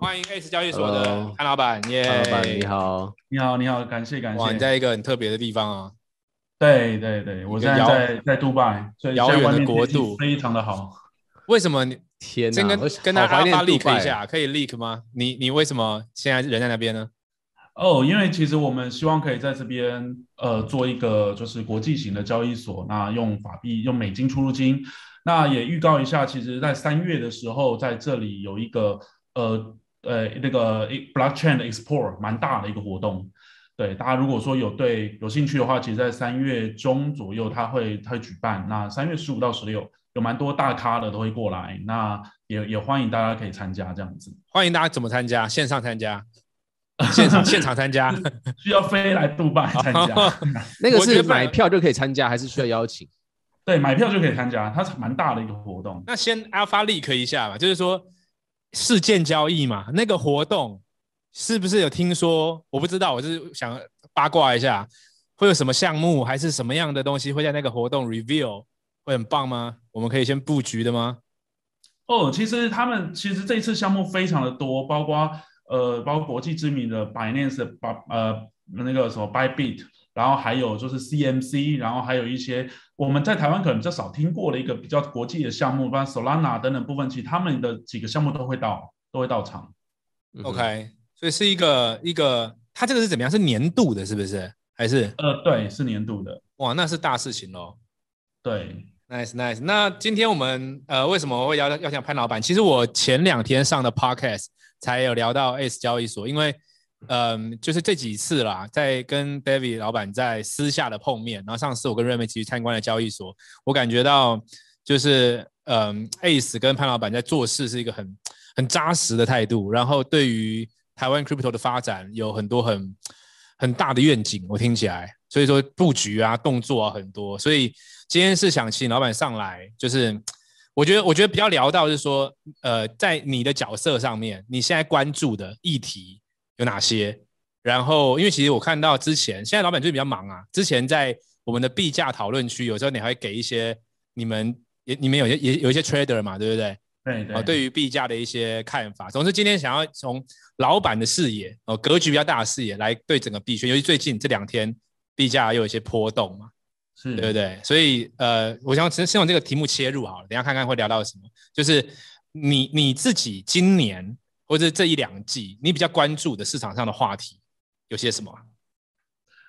欢迎 Ace 交易所的潘老板，耶！潘老板你好，你好，你好，感谢感谢。哇，你在一个很特别的地方啊！对对对，我现在在在杜拜，遥远的国度，非常的好。为什么你？天哪！跟跟大家发 leak 一下，可以 leak 吗？你你为什么现在人在那边呢？哦，因为其实我们希望可以在这边呃做一个就是国际型的交易所，那用法币用美金出入金。那也预告一下，其实，在三月的时候，在这里有一个呃呃那个 blockchain 的 export 蛮大的一个活动。对，大家如果说有对有兴趣的话，其实，在三月中左右，他会他会举办。那三月十五到十六，有蛮多大咖的都会过来。那也也欢迎大家可以参加这样子。欢迎大家怎么参加？线上参加？现场 现场参加？需要飞来杜拜参加？那个是买票就可以参加，还是需要邀请？对，买票就可以参加，它是蛮大的一个活动。那先 Alpha Leak 一下吧，就是说事件交易嘛，那个活动是不是有听说？我不知道，我是想八卦一下，会有什么项目，还是什么样的东西会在那个活动 reveal，会很棒吗？我们可以先布局的吗？哦，其实他们其实这次项目非常的多，包括呃，包括国际知名的 Binance，呃那个什么 Bybit。然后还有就是 CMC，然后还有一些我们在台湾可能比较少听过的一个比较国际的项目，包括 Solana 等等部分，其实他们的几个项目都会到，都会到场。OK，所以是一个一个，它这个是怎么样？是年度的，是不是？还是？呃，对，是年度的。哇，那是大事情喽。对，Nice Nice。那今天我们呃为什么会邀邀请潘老板？其实我前两天上的 Podcast 才有聊到 Ace 交易所，因为。嗯，就是这几次啦，在跟 David 老板在私下的碰面，然后上次我跟瑞美一起去参观了交易所，我感觉到就是嗯，Ace 跟潘老板在做事是一个很很扎实的态度，然后对于台湾 Crypto 的发展有很多很很大的愿景，我听起来，所以说布局啊、动作啊很多，所以今天是想请老板上来，就是我觉得我觉得比较聊到是说，呃，在你的角色上面，你现在关注的议题。有哪些？然后，因为其实我看到之前，现在老板最近比较忙啊。之前在我们的币价讨论区，有时候你还会给一些你们也你们有些也有一些 trader 嘛，对不对？对对。哦，对于币价的一些看法。总之，今天想要从老板的视野哦，格局比较大的视野来对整个币圈，尤其最近这两天币价又有一些波动嘛，是对不对？所以呃，我想先先从这个题目切入好了，等下看看会聊到什么。就是你你自己今年。或者这一两季，你比较关注的市场上的话题有些什么？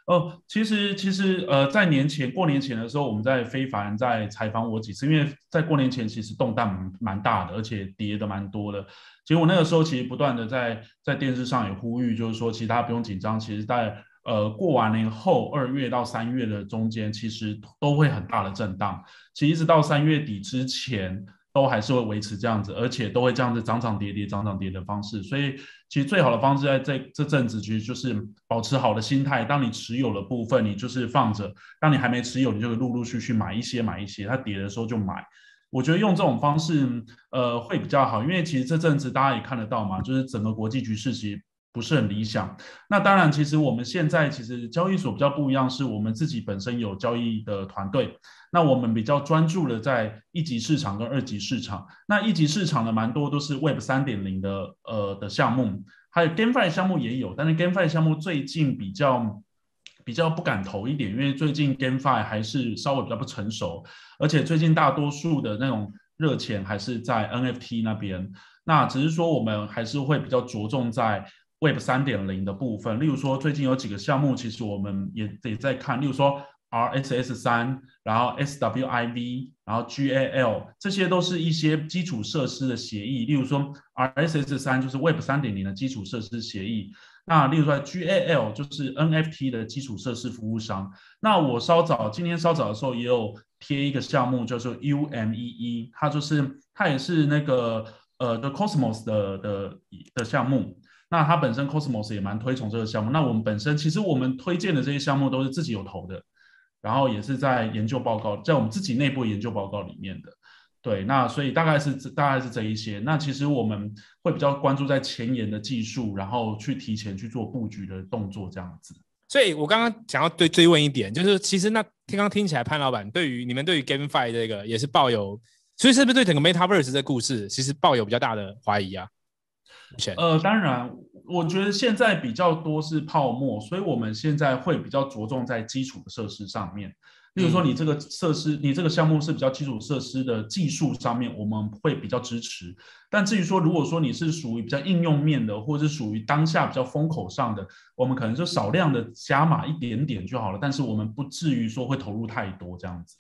哦，其实其实呃，在年前过年前的时候，我们在非凡在采访我几次，因为在过年前其实动荡蛮大的，而且跌的蛮多的。其实我那个时候其实不断的在在电视上也呼吁，就是说其实大家不用紧张，其实在呃过完年后二月到三月的中间，其实都会很大的震荡。其实一直到三月底之前。都还是会维持这样子，而且都会这样子涨涨跌跌、涨涨跌的方式。所以，其实最好的方式在这这阵子，其实就是保持好的心态。当你持有的部分，你就是放着；当你还没持有，你就会陆陆续续买一些、买一些。它跌的时候就买。我觉得用这种方式，呃，会比较好。因为其实这阵子大家也看得到嘛，就是整个国际局势其实不是很理想。那当然，其实我们现在其实交易所比较不一样，是我们自己本身有交易的团队。那我们比较专注的在一级市场跟二级市场。那一级市场的蛮多都是 Web 三点零的呃的项目，还有 GameFi 项目也有，但是 GameFi 项目最近比较比较不敢投一点，因为最近 GameFi 还是稍微比较不成熟，而且最近大多数的那种热钱还是在 NFT 那边。那只是说我们还是会比较着重在 Web 三点零的部分，例如说最近有几个项目，其实我们也得在看，例如说。RSS 三，然后 SWIV，然后 GAL，这些都是一些基础设施的协议。例如说，RSS 三就是 Web 三点零的基础设施协议。那例如说，GAL 就是 NFT 的基础设施服务商。那我稍早今天稍早的时候也有贴一个项目，叫做 UMEE，它就是它也是那个呃 The Cosmos 的的的项目。那它本身 Cosmos 也蛮推崇这个项目。那我们本身其实我们推荐的这些项目都是自己有投的。然后也是在研究报告，在我们自己内部研究报告里面的，对，那所以大概是大概是这一些。那其实我们会比较关注在前沿的技术，然后去提前去做布局的动作这样子。所以我刚刚想要对追问一点，就是其实那刚刚听起来潘老板对于你们对于 GameFi 这个也是抱有，所以是不是对整个 Metaverse 这个故事其实抱有比较大的怀疑啊？呃，当然，我觉得现在比较多是泡沫，所以我们现在会比较着重在基础的设施上面。例如说，你这个设施，你这个项目是比较基础设施的技术上面，我们会比较支持。但至于说，如果说你是属于比较应用面的，或者是属于当下比较风口上的，我们可能就少量的加码一点点就好了。但是我们不至于说会投入太多这样子。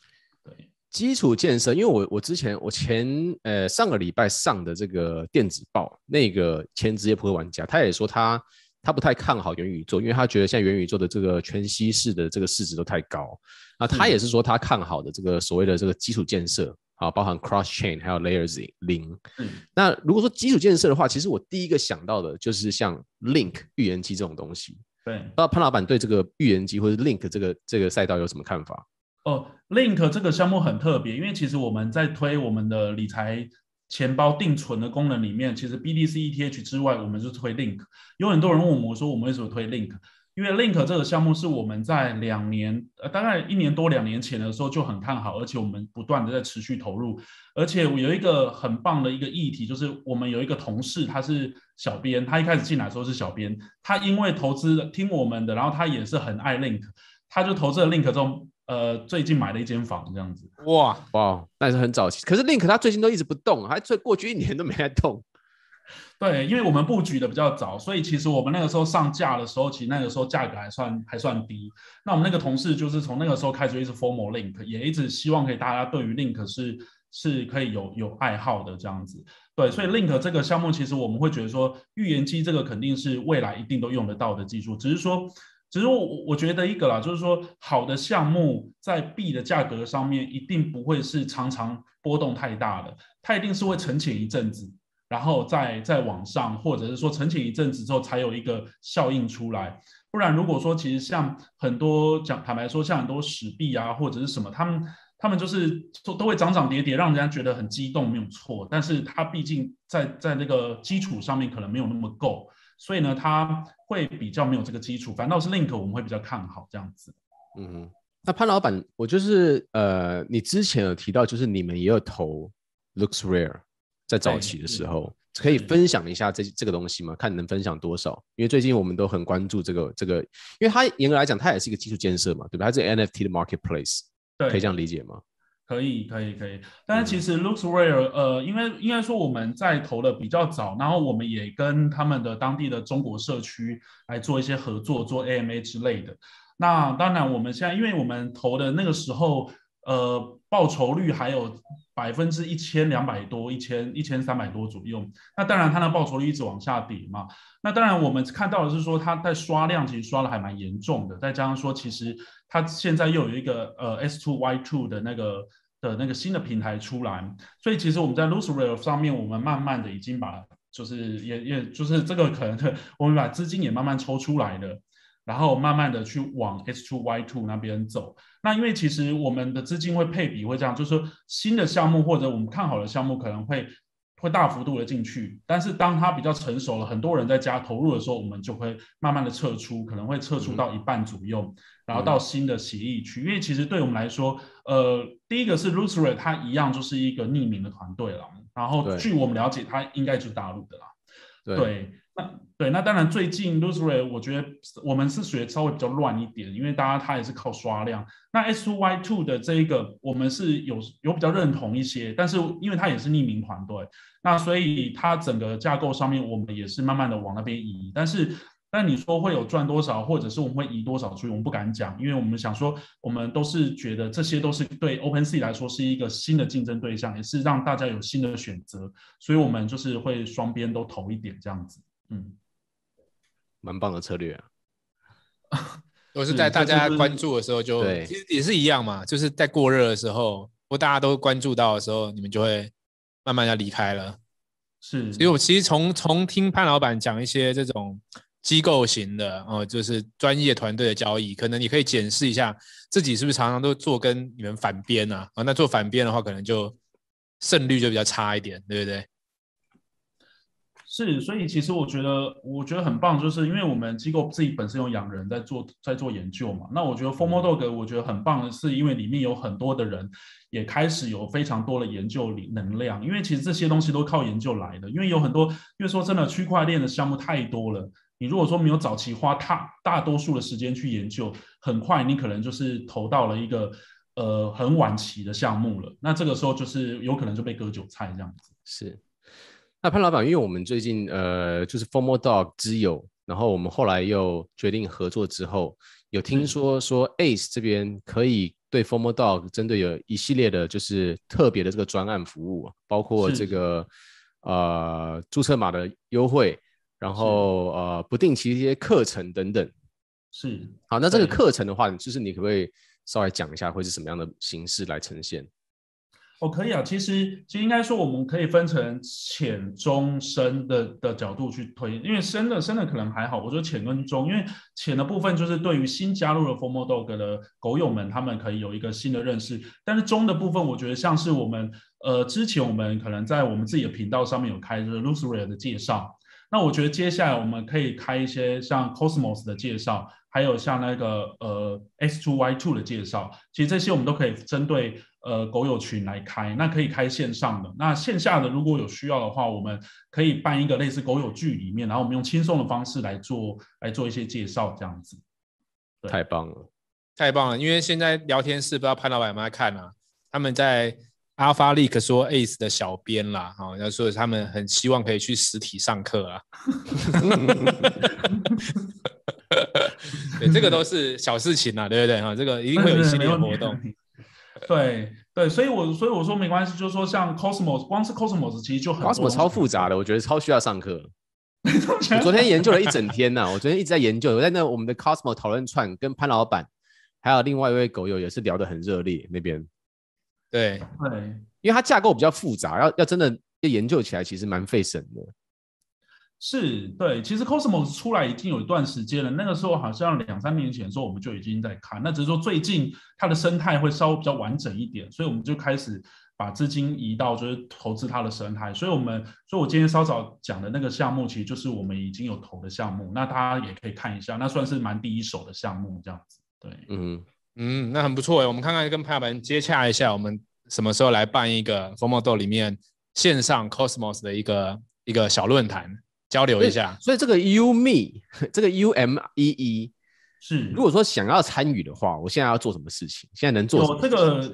对，基础建设，因为我我之前我前呃上个礼拜上的这个电子报，那个前职业扑克玩家，他也说他。他不太看好元宇宙，因为他觉得现在元宇宙的这个全息式的这个市值都太高。那他也是说他看好的这个所谓的这个基础建设啊，包含 cross chain 还有 layer 零。嗯。那如果说基础建设的话，其实我第一个想到的就是像 Link 预言机这种东西。对。不知道潘老板对这个预言机或者 Link 这个这个赛道有什么看法？哦，Link 这个项目很特别，因为其实我们在推我们的理财。钱包定存的功能里面，其实 BDCETH 之外，我们就推 Link。有很多人问我说，我们为什么推 Link？因为 Link 这个项目是我们在两年，呃，大概一年多两年前的时候就很看好，而且我们不断的在持续投入。而且我有一个很棒的一个议题，就是我们有一个同事，他是小编，他一开始进来的时候是小编，他因为投资听我们的，然后他也是很爱 Link，他就投资了 Link 中。呃，最近买了一间房，这样子。哇哇，那是很早期。可是 Link 它最近都一直不动，还最过去一年都没在动。对，因为我们布局的比较早，所以其实我们那个时候上架的时候，其实那个时候价格还算还算低。那我们那个同事就是从那个时候开始一直 formal Link，也一直希望可以大家对于 Link 是是可以有有爱好的这样子。对，所以 Link 这个项目，其实我们会觉得说，预言机这个肯定是未来一定都用得到的技术，只是说。只是我我觉得一个啦，就是说好的项目在币的价格上面一定不会是常常波动太大的，它一定是会沉潜一阵子，然后再再往上，或者是说沉潜一阵子之后才有一个效应出来。不然如果说其实像很多讲坦白说，像很多史币啊或者是什么，他们他们就是都都会涨涨跌跌，让人家觉得很激动，没有错。但是它毕竟在在那个基础上面可能没有那么够。所以呢，它会比较没有这个基础，反倒是 Link 我们会比较看好这样子。嗯，那潘老板，我就是呃，你之前有提到，就是你们也有投 LooksRare，在早期的时候，可以分享一下这这个东西吗？看你能分享多少？因为最近我们都很关注这个这个，因为它严格来讲，它也是一个基础建设嘛，对吧？它是 NFT 的 marketplace，对，可以这样理解吗？可以，可以，可以。但是其实 LooksRare，呃，因为应该说我们在投的比较早，然后我们也跟他们的当地的中国社区来做一些合作，做 AMA 之类的。那当然，我们现在因为我们投的那个时候，呃，报酬率还有百分之一千两百多，一千一千三百多左右。那当然，它的报酬率一直往下跌嘛。那当然，我们看到的是说，它在刷量其实刷的还蛮严重的。再加上说，其实它现在又有一个呃 S two Y two 的那个。的那个新的平台出来，所以其实我们在 l o s e r a i l 上面，我们慢慢的已经把，就是也也就是这个可能，我们把资金也慢慢抽出来了，然后慢慢的去往 S2Y2 那边走。那因为其实我们的资金会配比会这样，就是说新的项目或者我们看好的项目可能会。会大幅度的进去，但是当它比较成熟了，很多人在家投入的时候，我们就会慢慢的撤出，可能会撤出到一半左右，嗯、然后到新的协议区。嗯、因为其实对我们来说，呃，第一个是 LooksRare 它一样就是一个匿名的团队了，然后据我们了解，它应该就是大陆的啦。对。对那 对，那当然最近 loser 我觉得我们是学稍微比较乱一点，因为大家它也是靠刷量。那 S2Y2 的这一个我们是有有比较认同一些，但是因为它也是匿名团队，那所以它整个架构上面我们也是慢慢的往那边移，但是。但你说会有赚多少，或者是我们会移多少出去，我们不敢讲，因为我们想说，我们都是觉得这些都是对 OpenSea 来说是一个新的竞争对象，也是让大家有新的选择，所以我们就是会双边都投一点这样子，嗯，蛮棒的策略啊。都是在大家关注的时候就，就其实也是一样嘛，就是在过热的时候，或大家都关注到的时候，你们就会慢慢要离开了。是，所以我其实从从听潘老板讲一些这种。机构型的哦，就是专业团队的交易，可能你可以检视一下自己是不是常常都做跟你们反边啊？啊，那做反边的话，可能就胜率就比较差一点，对不对？是，所以其实我觉得，我觉得很棒，就是因为我们机构自己本身有养人在做，在做研究嘛。那我觉得 Formodog 我觉得很棒的是，因为里面有很多的人也开始有非常多的研究能量，因为其实这些东西都靠研究来的。因为有很多，因为说真的，区块链的项目太多了，你如果说没有早期花大大多数的时间去研究，很快你可能就是投到了一个呃很晚期的项目了。那这个时候就是有可能就被割韭菜这样子。是。那潘老板，因为我们最近呃就是 Formal Dog 之友，然后我们后来又决定合作之后，有听说说 Ace 这边可以对 Formal Dog 针对有一系列的就是特别的这个专案服务，包括这个呃注册码的优惠，然后呃不定期一些课程等等。是。好，那这个课程的话，就是你可不可以稍微讲一下会是什么样的形式来呈现？哦，可以啊。其实，其实应该说，我们可以分成浅、中、深的的角度去推。因为深的，深的可能还好。我觉得浅跟中，因为浅的部分就是对于新加入了 Formal Dog 的狗友们，他们可以有一个新的认识。但是中的部分，我觉得像是我们，呃，之前我们可能在我们自己的频道上面有开就是 Loosely 的介绍。那我觉得接下来我们可以开一些像 Cosmos 的介绍，还有像那个呃 X2Y2 的介绍。其实这些我们都可以针对。呃，狗友群来开，那可以开线上的，那线下的如果有需要的话，我们可以办一个类似狗友剧里面，然后我们用轻松的方式来做，来做一些介绍，这样子。太棒了，太棒了！因为现在聊天室不知道潘老板有没有在看啊？他们在 Alpha Leak 说 Ace 的小编啦，好，要说他们很希望可以去实体上课啊。对，这个都是小事情啊，对不对？哈，这个一定会有一系列活动。对对，所以我所以我说没关系，就是说像 Cosmos，光是 Cosmos 其实就很 Cosmos 超复杂的，我觉得超需要上课。我昨天研究了一整天呢、啊，我昨天一直在研究，我在那我们的 Cosmos 讨论串跟潘老板还有另外一位狗友也是聊得很热烈那边。对对，因为它架构比较复杂，要要真的要研究起来其实蛮费神的。是对，其实 Cosmos 出来已经有一段时间了，那个时候好像两三年前的时候我们就已经在看，那只是说最近它的生态会稍微比较完整一点，所以我们就开始把资金移到就是投资它的生态，所以我们，所以我今天稍早讲的那个项目，其实就是我们已经有投的项目，那大家也可以看一下，那算是蛮第一手的项目这样子，对，嗯嗯，那很不错哎，我们看看跟潘老板接洽一下，我们什么时候来办一个 FOMO Dog 里面线上 Cosmos 的一个一个小论坛。交流一下，所以这个 U Me 这个 U M E E 是，如果说想要参与的话，我现在要做什么事情？现在能做什么？这个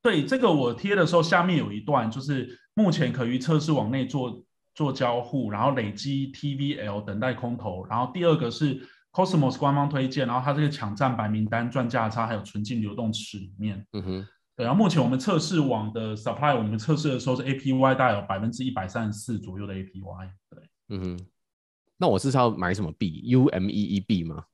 对这个我贴的时候，下面有一段就是目前可于测试网内做做交互，然后累积 TVL 等待空投，然后第二个是 Cosmos 官方推荐，然后它这个抢占白名单赚价差还有纯净流动池里面，嗯哼，对，然后目前我们测试网的 Supply，我们测试的时候是 APY 大概有百分之一百三十四左右的 APY，对。嗯哼，那我是要买什么币？U M E E 币吗？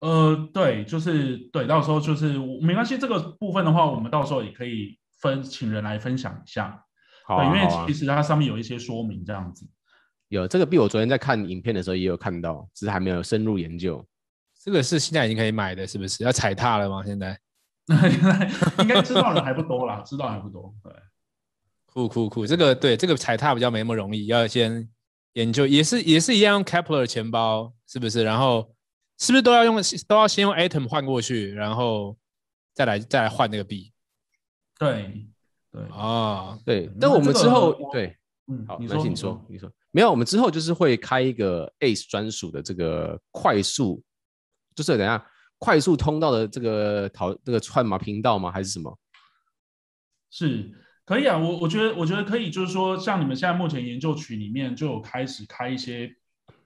呃，对，就是对，到时候就是没关系，这个部分的话，我们到时候也可以分请人来分享一下。好啊，对，因为其实它上面有一些说明，这样子。有这个币，我昨天在看影片的时候也有看到，只是还没有深入研究。这个是现在已经可以买的，是不是？要踩踏了吗？现在？应该知道的还不多啦，知道还不多。对，酷酷酷，这个对，这个踩踏比较没那么容易，要先。研究也是也是一样用 Kepler 钱包是不是？然后是不是都要用都要先用 Atom 换过去，然后再来再来换那个币？对对啊对。但我们之后、这个、对嗯好，那请你说你说没有，我们之后就是会开一个 Ace 专属的这个快速，就是等下快速通道的这个讨这个串码频道吗？还是什么？是。可以啊，我我觉得我觉得可以，就是说，像你们现在目前研究群里面就有开始开一些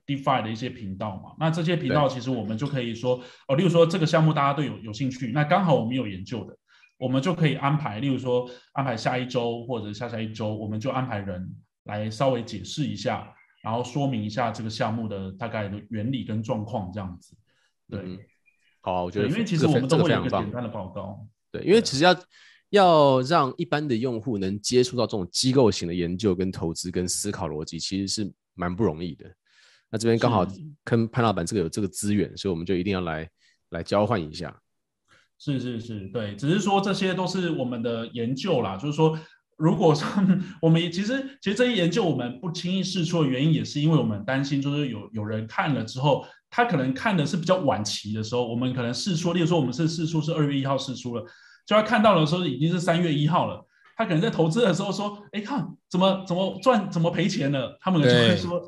DeFi 的一些频道嘛，那这些频道其实我们就可以说，哦，例如说这个项目大家都有有兴趣，那刚好我们有研究的，我们就可以安排，例如说安排下一周或者下下一周，我们就安排人来稍微解释一下，然后说明一下这个项目的大概的原理跟状况这样子。对，嗯、好、啊，我觉得因为其实我们都会有一个简单的报告。对，因为其实要。要让一般的用户能接触到这种机构型的研究、跟投资、跟思考逻辑，其实是蛮不容易的。那这边刚好跟潘老板这个有这个资源，所以我们就一定要来来交换一下。是是是，对，只是说这些都是我们的研究啦，就是说。如果说我们其实其实这些研究我们不轻易试出的原因，也是因为我们担心，就是有有人看了之后，他可能看的是比较晚期的时候，我们可能试出，例如说我们是试出是二月一号试出了，就他看到的时候已经是三月一号了。他可能在投资的时候说：“哎，看怎么怎么赚，怎么赔钱了？”他们就会说：“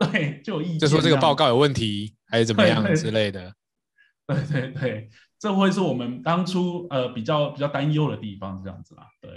哎，对，就有意见，就说这个报告有问题，还是怎么样之类的。”对对对，这会是我们当初呃比较比较担忧的地方，这样子啦。对，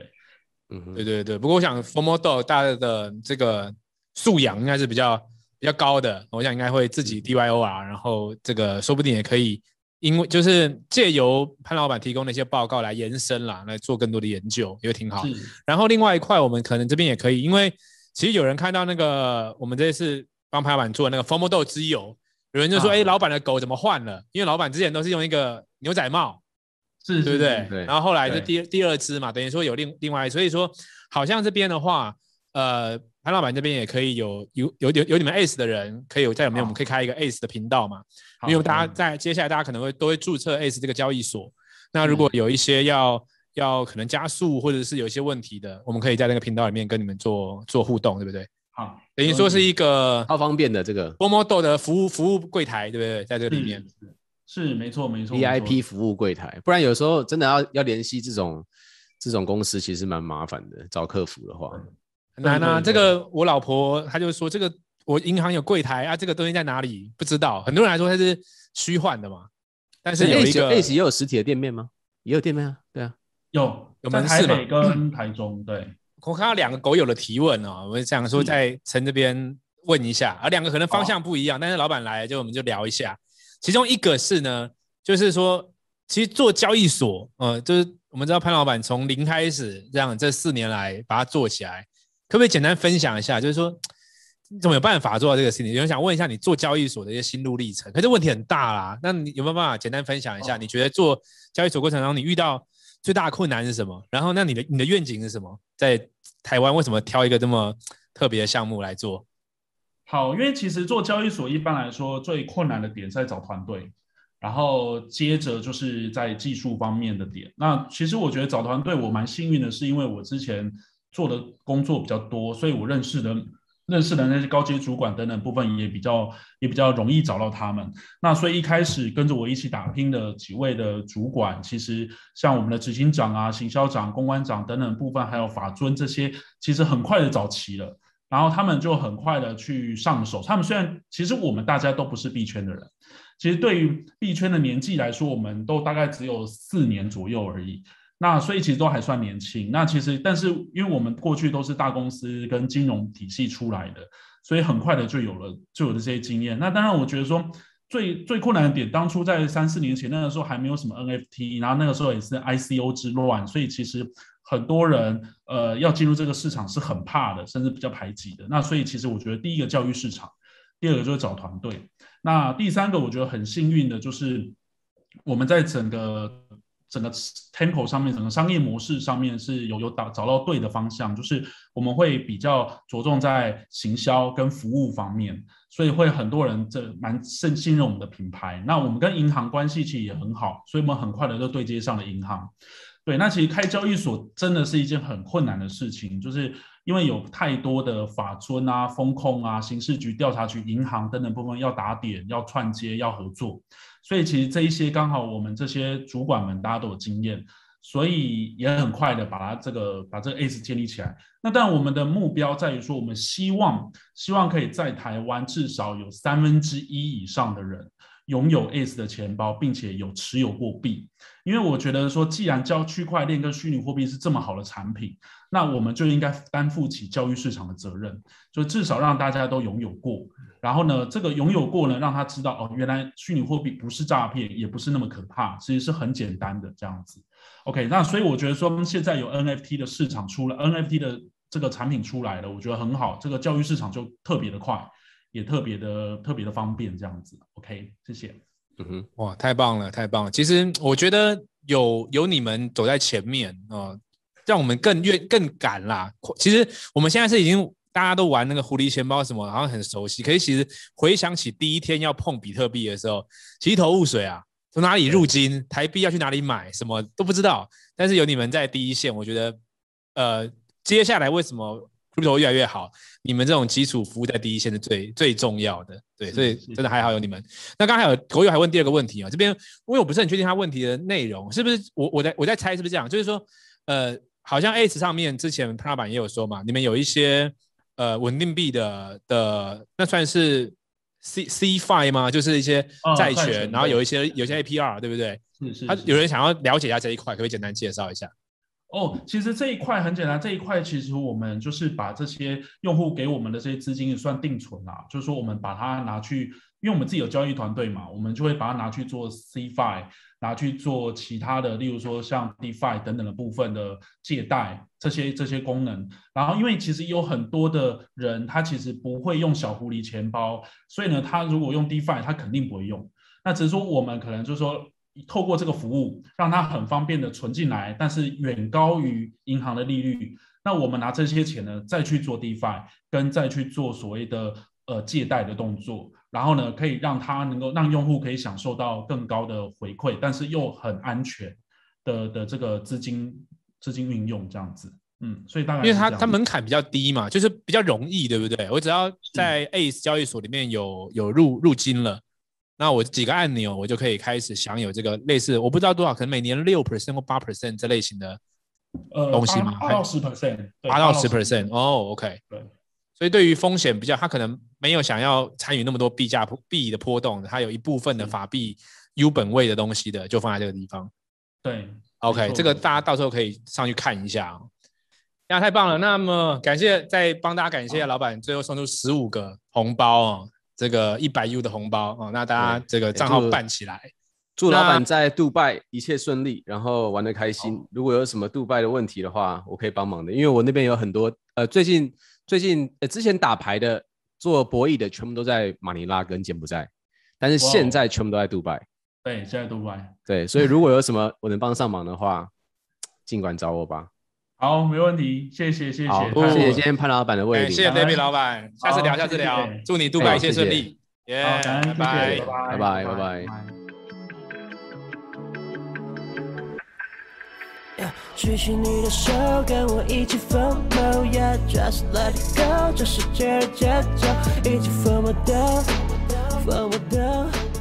嗯，对对对。不过我想，FOMO Dog 大家的这个素养应该是比较比较高的，我想应该会自己 DYOR 啊，然后这个说不定也可以。因为就是借由潘老板提供的一些报告来延伸啦，来做更多的研究，也挺好。然后另外一块，我们可能这边也可以，因为其实有人看到那个我们这次帮潘老板做的那个 FOMO Dog 之友，有人就说：“哎、啊，老板的狗怎么换了？因为老板之前都是用一个牛仔帽，是，对不对？对。然后后来就第第二只嘛，等于说有另另外，所以说好像这边的话，呃。”潘老板这边也可以有有有有有你们 ACE 的人，可以有在里面，我们可以开一个 ACE 的频道嘛？因为大家在接下来，大家可能会都会注册 ACE 这个交易所。那如果有一些要要可能加速或者是有一些问题的，我们可以在那个频道里面跟你们做做互动，对不对？好，等于说是一个超方便的这个 FOMO Dog 的服务服务柜台，对不对？在这里面是，是没错没错，VIP 服务柜台。不然有时候真的要要联系这种这种公司，其实蛮麻烦的，找客服的话。难啊！这个我老婆她就说，这个我银行有柜台啊，这个东西在哪里不知道。很多人来说它是虚幻的嘛，但是有一个 ACE 也有实体的店面吗？也有店面啊，对啊，有有门市嘛，跟台中。对，我看到两个狗友的提问哦，我想说在陈这边问一下，而两个可能方向不一样，但是老板来就我们就聊一下。其中一个是呢，就是说其实做交易所，呃，就是我们知道潘老板从零开始，这样这四年来把它做起来。可不可以简单分享一下，就是说你怎么有办法做到这个事情？有人想问一下你做交易所的一些心路历程，可是问题很大啦。那你有没有办法简单分享一下？你觉得做交易所过程当中你遇到最大的困难是什么？然后那你的你的愿景是什么？在台湾为什么挑一个这么特别的项目来做？好，因为其实做交易所一般来说最困难的点是在找团队，然后接着就是在技术方面的点。那其实我觉得找团队我蛮幸运的，是因为我之前。做的工作比较多，所以我认识的认识的那些高阶主管等等部分也比较也比较容易找到他们。那所以一开始跟着我一起打拼的几位的主管，其实像我们的执行长啊、行销长、公关长等等部分，还有法尊这些，其实很快的找齐了，然后他们就很快的去上手。他们虽然其实我们大家都不是币圈的人，其实对于币圈的年纪来说，我们都大概只有四年左右而已。那所以其实都还算年轻。那其实，但是因为我们过去都是大公司跟金融体系出来的，所以很快的就有了就有了这些经验。那当然，我觉得说最最困难的点，当初在三四年前那个时候还没有什么 NFT，然后那个时候也是 ICO 之乱，所以其实很多人呃要进入这个市场是很怕的，甚至比较排挤的。那所以其实我觉得第一个教育市场，第二个就是找团队。那第三个我觉得很幸运的就是我们在整个。整个 temple 上面，整个商业模式上面是有有找找到对的方向，就是我们会比较着重在行销跟服务方面，所以会很多人这蛮信信任我们的品牌。那我们跟银行关系其实也很好，所以我们很快的就对接上了银行。对，那其实开交易所真的是一件很困难的事情，就是因为有太多的法遵啊、风控啊、刑事局、调查局、银行等等部分要打点、要串接、要合作。所以其实这一些刚好我们这些主管们大家都有经验，所以也很快的把它这个把这个 ACE 建立起来。那但我们的目标在于说，我们希望希望可以在台湾至少有三分之一以上的人拥有 ACE 的钱包，并且有持有过币。因为我觉得说，既然交区块链跟虚拟货币是这么好的产品，那我们就应该担负起教育市场的责任，就至少让大家都拥有过。然后呢，这个拥有过呢，让他知道哦，原来虚拟货币不是诈骗，也不是那么可怕，其实是很简单的这样子。OK，那所以我觉得说，现在有 NFT 的市场出了，NFT 的这个产品出来了，我觉得很好，这个教育市场就特别的快，也特别的特别的方便这样子。OK，谢谢。嗯哼，哇，太棒了，太棒了。其实我觉得有有你们走在前面啊，呃，让我们更愿更敢啦。其实我们现在是已经。大家都玩那个狐狸钱包什么，好像很熟悉。可是其实回想起第一天要碰比特币的时候，其实一头雾水啊，从哪里入金，台币要去哪里买，什么都不知道。但是有你们在第一线，我觉得，呃，接下来为什么 Crypto 越来越好？你们这种基础服务在第一线是最最重要的，对，所以真的还好有你们。那刚才有狗友还问第二个问题啊，这边因为我不是很确定他问题的内容是不是我我在我在猜是不是这样？就是说，呃，好像 Ace 上面之前潘老板也有说嘛，你们有一些呃稳定币的的那算是 C CeFi 吗？就是一些债权，哦、然后有一些有一些 APR 对不对？是是，是。他有人想要了解一下这一块，可不可以简单介绍一下？哦，其实这一块很简单，这一块其实我们就是把这些用户给我们的这些资金也算定存啦，就是说我们把它拿去，因为我们自己有交易团队嘛，我们就会把它拿去做 Cfi，拿去做其他的，例如说像 DeFi 等等的部分的借贷这些这些功能。然后因为其实有很多的人他其实不会用小狐狸钱包，所以呢，他如果用 DeFi，他肯定不会用。那只是说我们可能就是说。透过这个服务，让它很方便的存进来，但是远高于银行的利率。那我们拿这些钱呢，再去做 DeFi，跟再去做所谓的呃借贷的动作，然后呢，可以让它能够让用户可以享受到更高的回馈，但是又很安全的的这个资金资金运用这样子。嗯，所以当然因为它它门槛比较低嘛，就是比较容易，对不对？我只要在 Ace 交易所里面有有入入金了。那我几个按钮，我就可以开始享有这个类似，我不知道多少，可能每年六 percent 或八 percent 这类型的东西吗？八到十 percent，八到十 percent。哦，OK。对。所以对于风险比较，他可能没有想要参与那么多币价币的波动，他有一部分的法币 U 本位的东西的，就放在这个地方。对。OK，这个大家到时候可以上去看一下。哦。那，太棒了！那么感谢，再帮大家感谢老板，最后送出十五个红包哦。这个一百 U 的红包哦，那大家这个账号办起来，祝，老板在杜拜一切顺利，然后玩的开心。如果有什么杜拜的问题的话，我可以帮忙的，因为我那边有很多呃，最近最近呃，之前打牌的、做博弈的，全部都在马尼拉跟柬埔寨，但是现在全部都在杜拜。对，现在杜拜。对，所以如果有什么我能帮上忙的话，尽管找我吧。好，没问题，谢谢谢谢，谢谢今天潘老板的位置，谢谢 David 老板，下次聊下次聊，祝你杜拜一切顺利，耶，拜拜拜拜拜拜。举起你的手，跟我一起疯魔，Yeah，just let it go，这世界的节奏，一起疯魔的疯魔的。